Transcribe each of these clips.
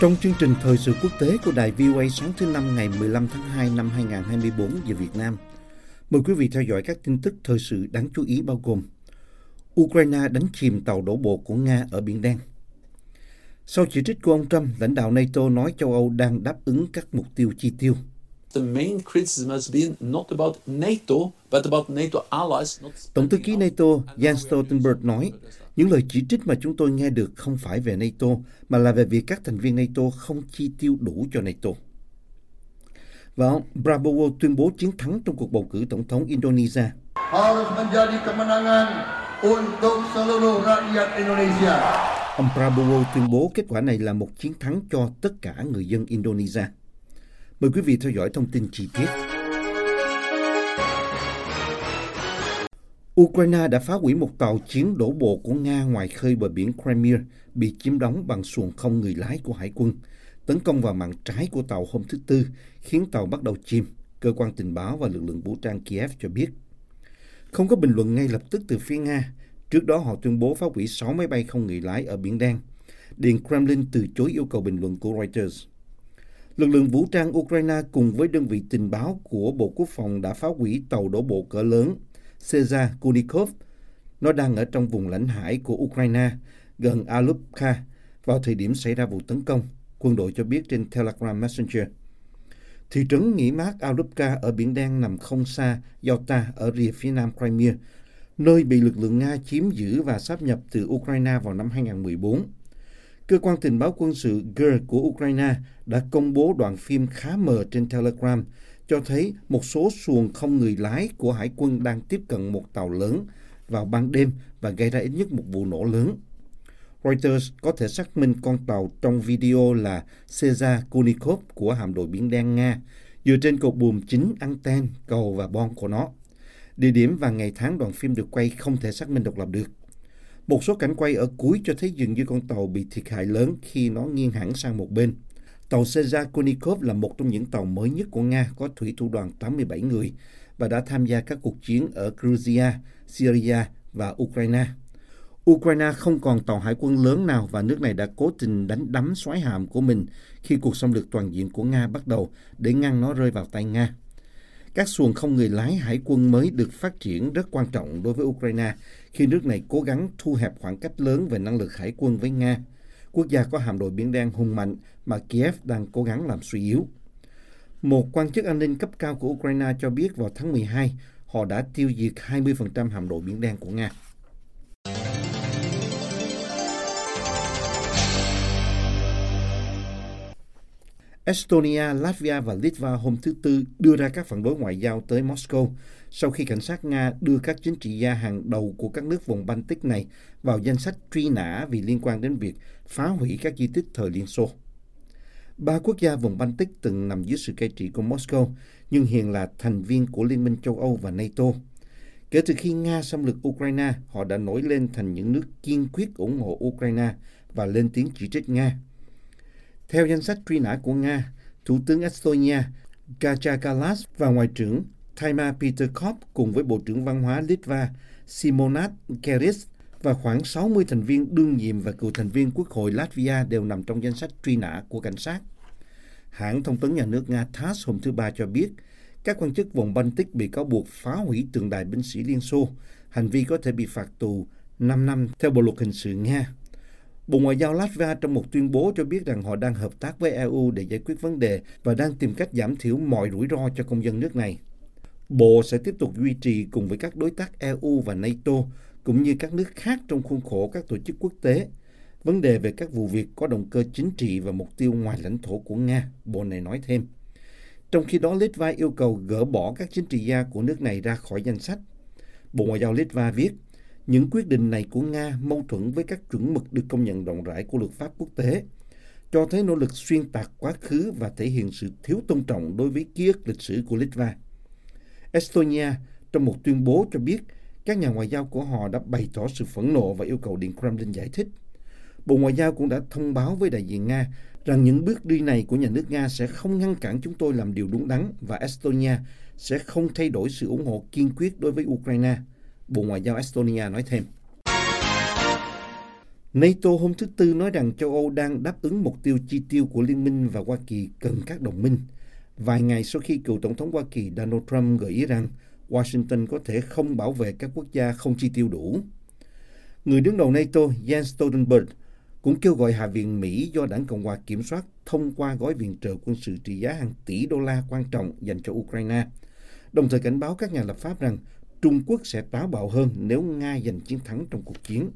Trong chương trình thời sự quốc tế của đài VOA sáng thứ năm ngày 15 tháng 2 năm 2024 giờ Việt Nam, mời quý vị theo dõi các tin tức thời sự đáng chú ý bao gồm Ukraine đánh chìm tàu đổ bộ của Nga ở Biển Đen. Sau chỉ trích của ông Trump, lãnh đạo NATO nói châu Âu đang đáp ứng các mục tiêu chi tiêu. the main criticism has been not about NATO, but about NATO allies not Tổng thư ký NATO Jens Stoltenberg nói, những lời chỉ trích mà chúng tôi nghe được không phải về NATO, mà là về việc các thành viên NATO không chi tiêu đủ cho NATO. Và ông Prabowo tuyên bố chiến thắng trong cuộc bầu cử tổng thống Indonesia. harus menjadi kemenangan untuk seluruh rakyat Indonesia. Ông Prabowo tuyên bố kết quả này là một chiến thắng cho tất cả người dân Indonesia. Mời quý vị theo dõi thông tin chi tiết. Ukraine đã phá hủy một tàu chiến đổ bộ của Nga ngoài khơi bờ biển Crimea bị chiếm đóng bằng xuồng không người lái của hải quân, tấn công vào mạn trái của tàu hôm thứ Tư, khiến tàu bắt đầu chìm, cơ quan tình báo và lực lượng vũ trang Kiev cho biết. Không có bình luận ngay lập tức từ phía Nga. Trước đó họ tuyên bố phá hủy 6 máy bay không người lái ở Biển Đen. Điện Kremlin từ chối yêu cầu bình luận của Reuters. Lực lượng vũ trang Ukraine cùng với đơn vị tình báo của Bộ Quốc phòng đã phá hủy tàu đổ bộ cỡ lớn Cesar Kunikov. Nó đang ở trong vùng lãnh hải của Ukraine, gần Alupka, vào thời điểm xảy ra vụ tấn công, quân đội cho biết trên Telegram Messenger. Thị trấn nghỉ mát Alupka ở Biển Đen nằm không xa Yalta ở rìa phía nam Crimea, nơi bị lực lượng Nga chiếm giữ và sáp nhập từ Ukraine vào năm 2014. Cơ quan tình báo quân sự GER của Ukraine đã công bố đoạn phim khá mờ trên Telegram cho thấy một số xuồng không người lái của hải quân đang tiếp cận một tàu lớn vào ban đêm và gây ra ít nhất một vụ nổ lớn. Reuters có thể xác minh con tàu trong video là Cesar Kunikov của hạm đội Biển Đen Nga dựa trên cột buồm chính, anten, cầu và bon của nó. Địa điểm và ngày tháng đoạn phim được quay không thể xác minh độc lập được. Một số cảnh quay ở cuối cho thấy dường như con tàu bị thiệt hại lớn khi nó nghiêng hẳn sang một bên. Tàu Sezakonikov là một trong những tàu mới nhất của Nga có thủy thủ đoàn 87 người và đã tham gia các cuộc chiến ở Georgia, Syria và Ukraine. Ukraine không còn tàu hải quân lớn nào và nước này đã cố tình đánh đắm xoáy hạm của mình khi cuộc xâm lược toàn diện của Nga bắt đầu để ngăn nó rơi vào tay Nga. Các xuồng không người lái hải quân mới được phát triển rất quan trọng đối với Ukraine khi nước này cố gắng thu hẹp khoảng cách lớn về năng lực hải quân với Nga, quốc gia có hạm đội biển đen hùng mạnh mà Kiev đang cố gắng làm suy yếu. Một quan chức an ninh cấp cao của Ukraine cho biết vào tháng 12 họ đã tiêu diệt 20% hạm đội biển đen của Nga. Estonia, Latvia và Litva hôm thứ Tư đưa ra các phản đối ngoại giao tới Moscow sau khi cảnh sát Nga đưa các chính trị gia hàng đầu của các nước vùng Baltic này vào danh sách truy nã vì liên quan đến việc phá hủy các di tích thời Liên Xô. Ba quốc gia vùng Baltic từng nằm dưới sự cai trị của Moscow nhưng hiện là thành viên của Liên minh châu Âu và NATO. Kể từ khi Nga xâm lược Ukraine, họ đã nổi lên thành những nước kiên quyết ủng hộ Ukraine và lên tiếng chỉ trích Nga. Theo danh sách truy nã của Nga, Thủ tướng Estonia Kaja Kallas và Ngoại trưởng Taima Peterkov cùng với Bộ trưởng Văn hóa Litva Simonas Keris và khoảng 60 thành viên đương nhiệm và cựu thành viên Quốc hội Latvia đều nằm trong danh sách truy nã của cảnh sát. Hãng thông tấn nhà nước Nga TASS hôm thứ Ba cho biết các quan chức vùng Baltic bị cáo buộc phá hủy tượng đài binh sĩ Liên Xô. Hành vi có thể bị phạt tù 5 năm theo Bộ luật hình sự Nga. Bộ Ngoại giao Latvia trong một tuyên bố cho biết rằng họ đang hợp tác với EU để giải quyết vấn đề và đang tìm cách giảm thiểu mọi rủi ro cho công dân nước này. Bộ sẽ tiếp tục duy trì cùng với các đối tác EU và NATO cũng như các nước khác trong khuôn khổ các tổ chức quốc tế vấn đề về các vụ việc có động cơ chính trị và mục tiêu ngoài lãnh thổ của Nga, Bộ này nói thêm. Trong khi đó, Litva yêu cầu gỡ bỏ các chính trị gia của nước này ra khỏi danh sách. Bộ Ngoại giao Litva viết, những quyết định này của Nga mâu thuẫn với các chuẩn mực được công nhận rộng rãi của luật pháp quốc tế. cho thấy nỗ lực xuyên tạc quá khứ và thể hiện sự thiếu tôn trọng đối với ký ức lịch sử của Litva. Estonia trong một tuyên bố cho biết các nhà ngoại giao của họ đã bày tỏ sự phẫn nộ và yêu cầu Điện Kremlin giải thích. Bộ Ngoại giao cũng đã thông báo với đại diện Nga rằng những bước đi này của nhà nước Nga sẽ không ngăn cản chúng tôi làm điều đúng đắn và Estonia sẽ không thay đổi sự ủng hộ kiên quyết đối với Ukraine. Bộ Ngoại giao Estonia nói thêm. NATO hôm thứ Tư nói rằng châu Âu đang đáp ứng mục tiêu chi tiêu của Liên minh và Hoa Kỳ cần các đồng minh. Vài ngày sau khi cựu Tổng thống Hoa Kỳ Donald Trump gợi ý rằng Washington có thể không bảo vệ các quốc gia không chi tiêu đủ. Người đứng đầu NATO Jens Stoltenberg cũng kêu gọi Hạ viện Mỹ do đảng Cộng hòa kiểm soát thông qua gói viện trợ quân sự trị giá hàng tỷ đô la quan trọng dành cho Ukraine, đồng thời cảnh báo các nhà lập pháp rằng Trung Quốc sẽ táo bạo hơn nếu Nga giành chiến thắng trong cuộc chiến.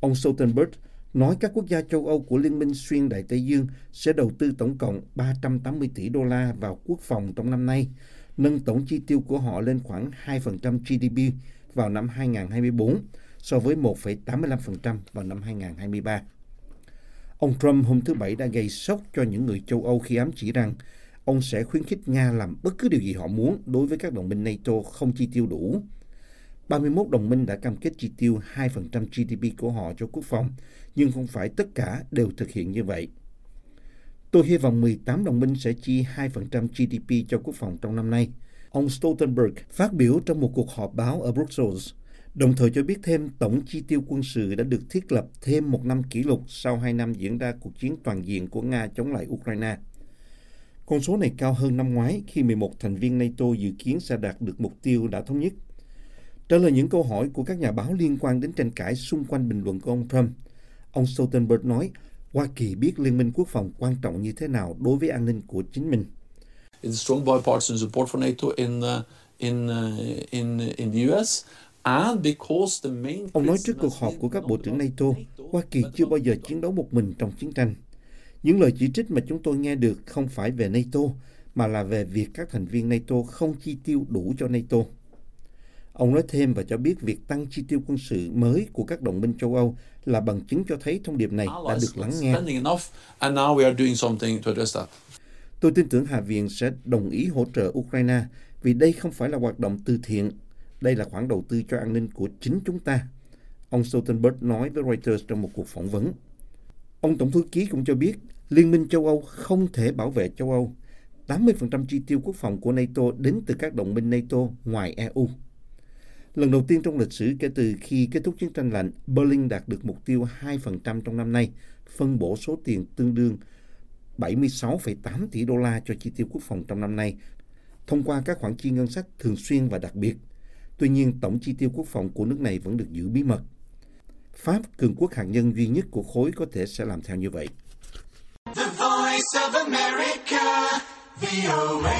Ông Stoltenberg nói các quốc gia châu Âu của Liên minh xuyên Đại Tây Dương sẽ đầu tư tổng cộng 380 tỷ đô la vào quốc phòng trong năm nay, nâng tổng chi tiêu của họ lên khoảng 2% GDP vào năm 2024 so với 1,85% vào năm 2023. Ông Trump hôm thứ Bảy đã gây sốc cho những người châu Âu khi ám chỉ rằng ông sẽ khuyến khích Nga làm bất cứ điều gì họ muốn đối với các đồng minh NATO không chi tiêu đủ. 31 đồng minh đã cam kết chi tiêu 2% GDP của họ cho quốc phòng, nhưng không phải tất cả đều thực hiện như vậy. Tôi hy vọng 18 đồng minh sẽ chi 2% GDP cho quốc phòng trong năm nay. Ông Stoltenberg phát biểu trong một cuộc họp báo ở Brussels, đồng thời cho biết thêm tổng chi tiêu quân sự đã được thiết lập thêm một năm kỷ lục sau hai năm diễn ra cuộc chiến toàn diện của Nga chống lại Ukraine. Con số này cao hơn năm ngoái khi 11 thành viên NATO dự kiến sẽ đạt được mục tiêu đã thống nhất. Trả lời những câu hỏi của các nhà báo liên quan đến tranh cãi xung quanh bình luận của ông Trump, ông Stoltenberg nói Hoa Kỳ biết Liên minh quốc phòng quan trọng như thế nào đối với an ninh của chính mình. It's strong bipartisan support for NATO in uh, in uh, in in the US. The Ông nói trước cuộc họp của các bộ trưởng NATO, Hoa Kỳ chưa bao giờ chiến đấu một mình trong chiến tranh. Những lời chỉ trích mà chúng tôi nghe được không phải về NATO, mà là về việc các thành viên NATO không chi tiêu đủ cho NATO. Ông nói thêm và cho biết việc tăng chi tiêu quân sự mới của các đồng minh châu Âu là bằng chứng cho thấy thông điệp này đã được lắng nghe. Tôi tin tưởng Hạ viện sẽ đồng ý hỗ trợ Ukraine vì đây không phải là hoạt động từ thiện. Đây là khoản đầu tư cho an ninh của chính chúng ta. Ông Stoltenberg nói với Reuters trong một cuộc phỏng vấn. Ông Tổng thư ký cũng cho biết Liên minh châu Âu không thể bảo vệ châu Âu. 80% chi tiêu quốc phòng của NATO đến từ các đồng minh NATO ngoài EU. Lần đầu tiên trong lịch sử kể từ khi kết thúc chiến tranh lạnh, Berlin đạt được mục tiêu 2% trong năm nay, phân bổ số tiền tương đương 76,8 tỷ đô la cho chi tiêu quốc phòng trong năm nay, thông qua các khoản chi ngân sách thường xuyên và đặc biệt. Tuy nhiên, tổng chi tiêu quốc phòng của nước này vẫn được giữ bí mật. Pháp, cường quốc hạt nhân duy nhất của khối có thể sẽ làm theo như vậy. The voice of America, VOA.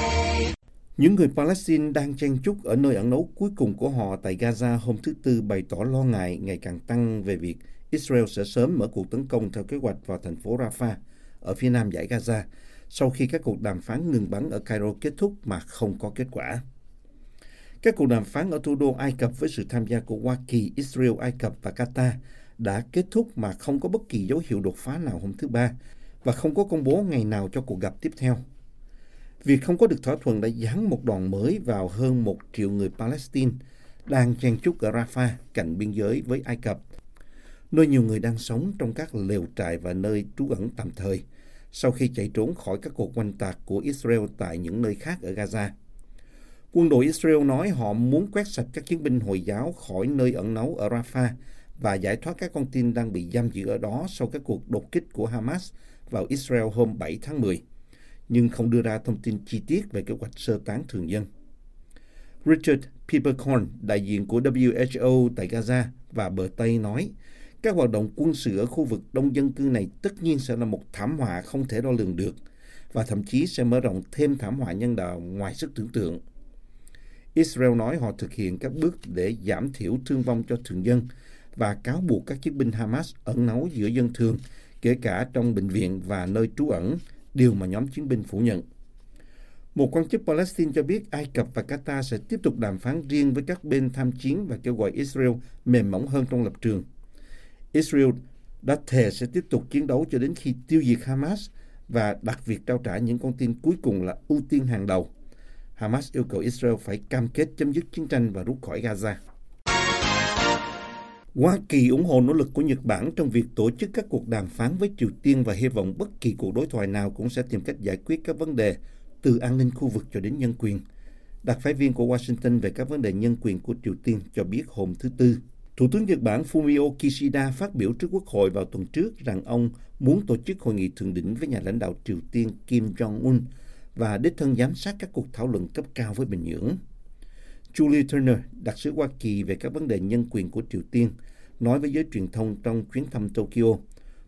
Những người Palestine đang chen chúc ở nơi ẩn náu cuối cùng của họ tại Gaza hôm thứ Tư bày tỏ lo ngại ngày càng tăng về việc Israel sẽ sớm mở cuộc tấn công theo kế hoạch vào thành phố Rafah ở phía nam giải Gaza sau khi các cuộc đàm phán ngừng bắn ở Cairo kết thúc mà không có kết quả. Các cuộc đàm phán ở thủ đô Ai Cập với sự tham gia của Hoa Kỳ, Israel, Ai Cập và Qatar đã kết thúc mà không có bất kỳ dấu hiệu đột phá nào hôm thứ Ba và không có công bố ngày nào cho cuộc gặp tiếp theo. Việc không có được thỏa thuận đã dán một đòn mới vào hơn một triệu người Palestine đang chen chúc ở Rafah cạnh biên giới với Ai Cập, nơi nhiều người đang sống trong các lều trại và nơi trú ẩn tạm thời sau khi chạy trốn khỏi các cuộc oanh tạc của Israel tại những nơi khác ở Gaza. Quân đội Israel nói họ muốn quét sạch các chiến binh Hồi giáo khỏi nơi ẩn náu ở Rafah và giải thoát các con tin đang bị giam giữ ở đó sau các cuộc đột kích của Hamas vào Israel hôm 7 tháng 10, nhưng không đưa ra thông tin chi tiết về kế hoạch sơ tán thường dân. Richard Peppercorn, đại diện của WHO tại Gaza và bờ Tây nói, các hoạt động quân sự ở khu vực đông dân cư này tất nhiên sẽ là một thảm họa không thể đo lường được và thậm chí sẽ mở rộng thêm thảm họa nhân đạo ngoài sức tưởng tượng. Israel nói họ thực hiện các bước để giảm thiểu thương vong cho thường dân và cáo buộc các chiến binh Hamas ẩn náu giữa dân thường, kể cả trong bệnh viện và nơi trú ẩn, điều mà nhóm chiến binh phủ nhận. Một quan chức Palestine cho biết Ai Cập và Qatar sẽ tiếp tục đàm phán riêng với các bên tham chiến và kêu gọi Israel mềm mỏng hơn trong lập trường. Israel đã thề sẽ tiếp tục chiến đấu cho đến khi tiêu diệt Hamas và đặt việc trao trả những con tin cuối cùng là ưu tiên hàng đầu. Hamas yêu cầu Israel phải cam kết chấm dứt chiến tranh và rút khỏi Gaza. Hoa Kỳ ủng hộ nỗ lực của Nhật Bản trong việc tổ chức các cuộc đàm phán với Triều Tiên và hy vọng bất kỳ cuộc đối thoại nào cũng sẽ tìm cách giải quyết các vấn đề từ an ninh khu vực cho đến nhân quyền. Đặc phái viên của Washington về các vấn đề nhân quyền của Triều Tiên cho biết hôm thứ Tư, Thủ tướng Nhật Bản Fumio Kishida phát biểu trước Quốc hội vào tuần trước rằng ông muốn tổ chức hội nghị thượng đỉnh với nhà lãnh đạo Triều Tiên Kim Jong-un và đích thân giám sát các cuộc thảo luận cấp cao với Bình Nhưỡng. Julie Turner, đặc sứ Hoa Kỳ về các vấn đề nhân quyền của Triều Tiên, nói với giới truyền thông trong chuyến thăm Tokyo,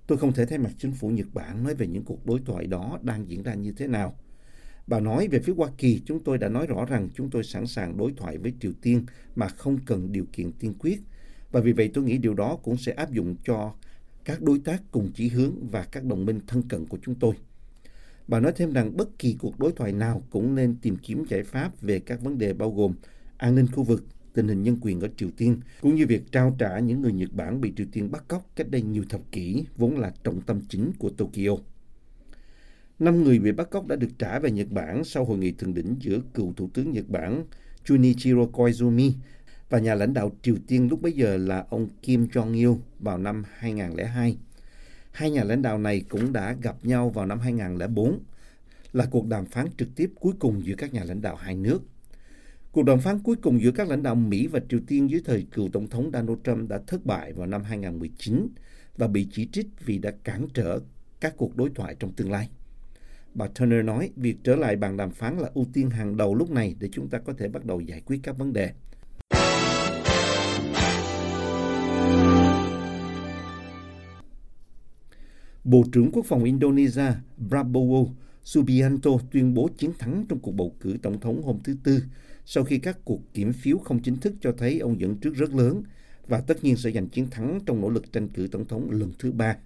tôi không thể thay mặt chính phủ Nhật Bản nói về những cuộc đối thoại đó đang diễn ra như thế nào. Bà nói về phía Hoa Kỳ, chúng tôi đã nói rõ rằng chúng tôi sẵn sàng đối thoại với Triều Tiên mà không cần điều kiện tiên quyết. Và vì vậy tôi nghĩ điều đó cũng sẽ áp dụng cho các đối tác cùng chỉ hướng và các đồng minh thân cận của chúng tôi. Bà nói thêm rằng bất kỳ cuộc đối thoại nào cũng nên tìm kiếm giải pháp về các vấn đề bao gồm an ninh khu vực, tình hình nhân quyền ở Triều Tiên, cũng như việc trao trả những người Nhật Bản bị Triều Tiên bắt cóc cách đây nhiều thập kỷ, vốn là trọng tâm chính của Tokyo. Năm người bị bắt cóc đã được trả về Nhật Bản sau hội nghị thượng đỉnh giữa cựu Thủ tướng Nhật Bản Junichiro Koizumi và nhà lãnh đạo Triều Tiên lúc bấy giờ là ông Kim Jong-il vào năm 2002. Hai nhà lãnh đạo này cũng đã gặp nhau vào năm 2004, là cuộc đàm phán trực tiếp cuối cùng giữa các nhà lãnh đạo hai nước. Cuộc đàm phán cuối cùng giữa các lãnh đạo Mỹ và Triều Tiên dưới thời cựu Tổng thống Donald Trump đã thất bại vào năm 2019 và bị chỉ trích vì đã cản trở các cuộc đối thoại trong tương lai. Bà Turner nói, việc trở lại bàn đàm phán là ưu tiên hàng đầu lúc này để chúng ta có thể bắt đầu giải quyết các vấn đề. Bộ trưởng Quốc phòng Indonesia Prabowo Subianto tuyên bố chiến thắng trong cuộc bầu cử tổng thống hôm thứ Tư sau khi các cuộc kiểm phiếu không chính thức cho thấy ông dẫn trước rất lớn và tất nhiên sẽ giành chiến thắng trong nỗ lực tranh cử tổng thống lần thứ ba.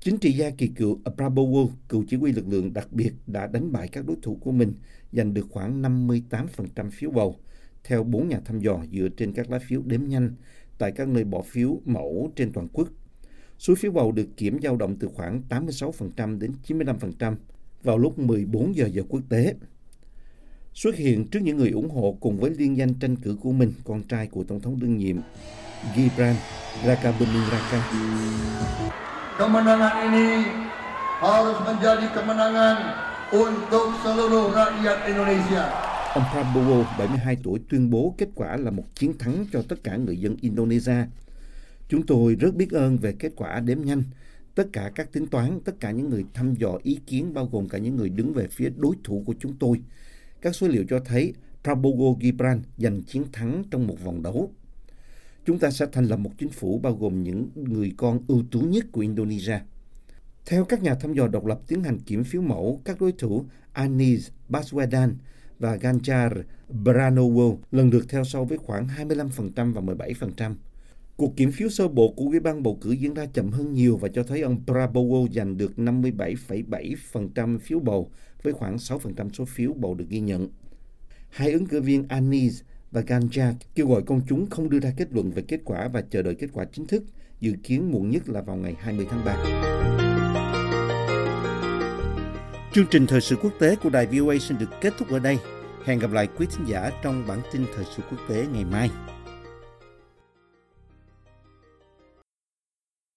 Chính trị gia kỳ cựu Prabowo, cựu chỉ huy lực lượng đặc biệt, đã đánh bại các đối thủ của mình, giành được khoảng 58% phiếu bầu, theo bốn nhà thăm dò dựa trên các lá phiếu đếm nhanh tại các nơi bỏ phiếu mẫu trên toàn quốc. Số phiếu bầu được kiểm dao động từ khoảng 86% đến 95% vào lúc 14 giờ giờ quốc tế. Xuất hiện trước những người ủng hộ cùng với liên danh tranh cử của mình, con trai của Tổng thống đương nhiệm Gibran Rakabuming Raka. Kemenangan ini harus menjadi kemenangan untuk seluruh rakyat Indonesia. Ông Prabowo, 72 tuổi, tuyên bố kết quả là một chiến thắng cho tất cả người dân Indonesia. Chúng tôi rất biết ơn về kết quả đếm nhanh. Tất cả các tính toán, tất cả những người thăm dò ý kiến, bao gồm cả những người đứng về phía đối thủ của chúng tôi. Các số liệu cho thấy Prabowo Gibran giành chiến thắng trong một vòng đấu. Chúng ta sẽ thành lập một chính phủ bao gồm những người con ưu tú nhất của Indonesia. Theo các nhà thăm dò độc lập tiến hành kiểm phiếu mẫu, các đối thủ Anies Baswedan và Ganjar Pranowo lần lượt theo sau với khoảng 25% và 17%. Cuộc kiểm phiếu sơ bộ của Ủy ban bầu cử diễn ra chậm hơn nhiều và cho thấy ông Prabowo giành được 57,7% phiếu bầu với khoảng 6% số phiếu bầu được ghi nhận. Hai ứng cử viên Anis và Ganjak kêu gọi công chúng không đưa ra kết luận về kết quả và chờ đợi kết quả chính thức, dự kiến muộn nhất là vào ngày 20 tháng 3. Chương trình thời sự quốc tế của đài VOA xin được kết thúc ở đây. Hẹn gặp lại quý thính giả trong bản tin thời sự quốc tế ngày mai.